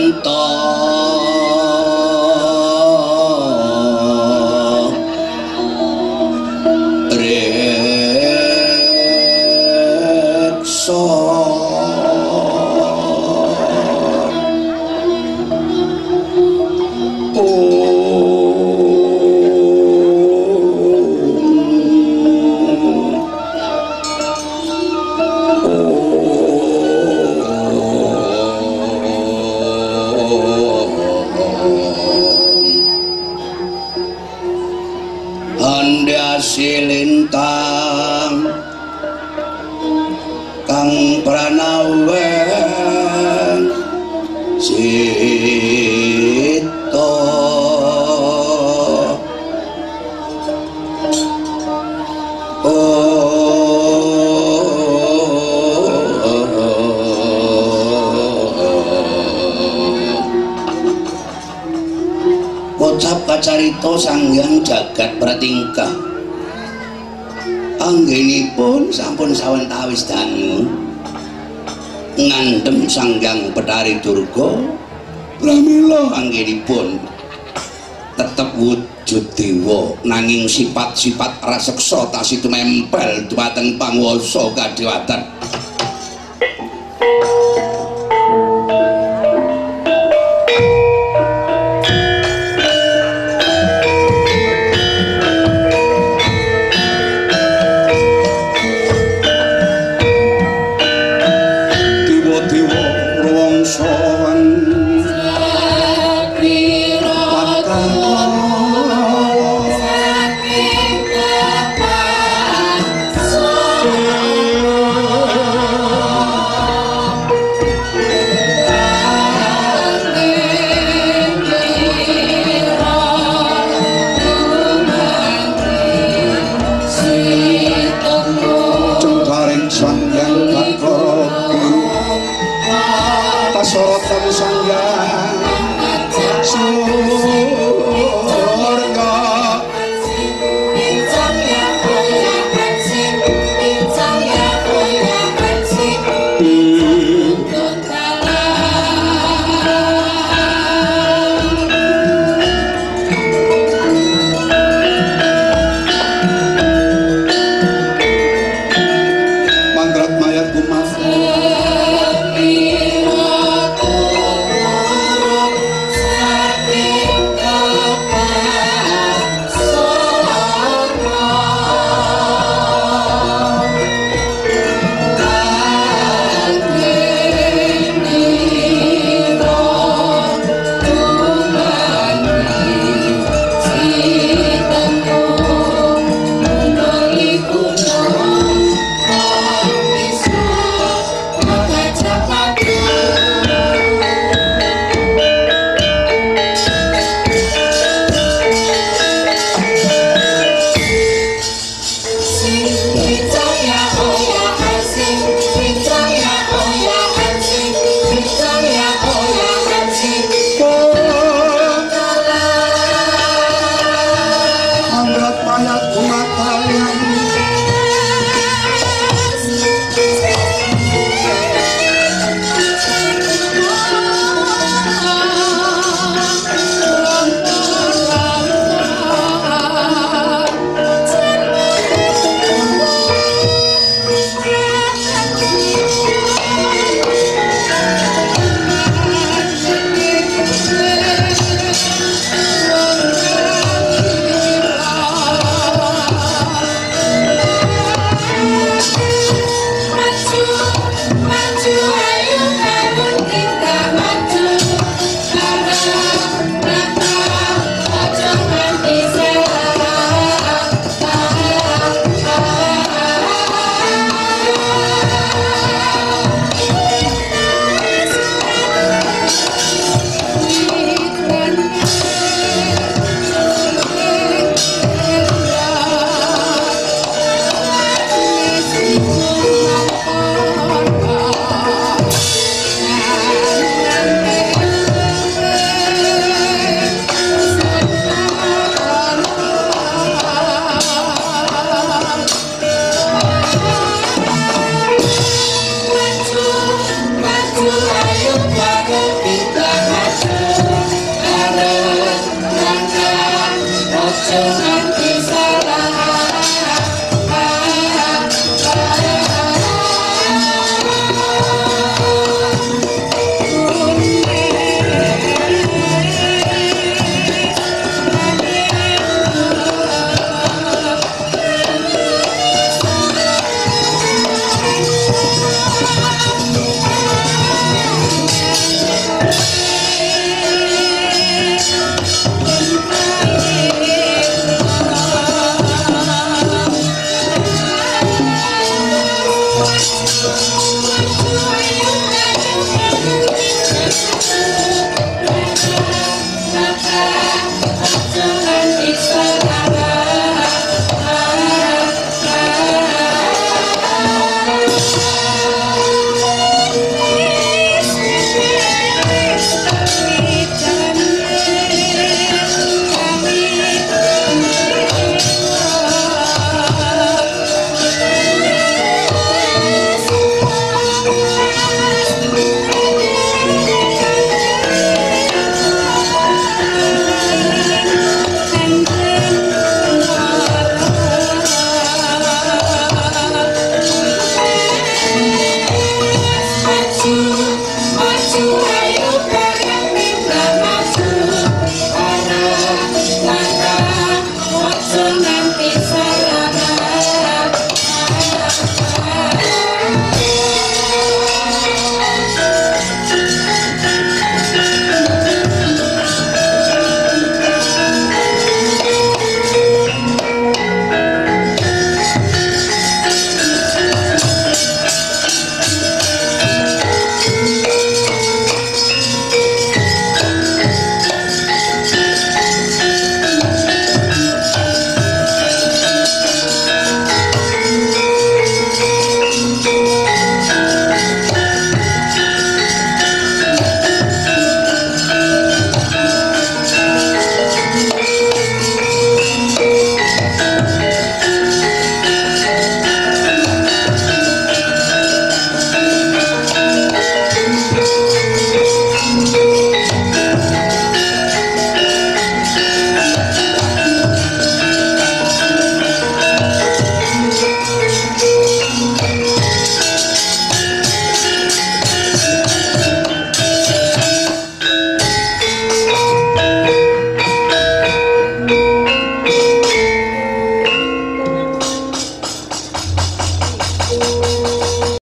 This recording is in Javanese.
ngantos reksa. Handasi lintang Kang kacarito sanggang jagat pratingkah. Anggenipun sampun sawentawis dangu ngandhem sanggang Betari Durga pramila anggenipun tetep wujud dewa. Nanging sifat-sifat raseksa tasih tumempel dhumateng panguwasa kadewatan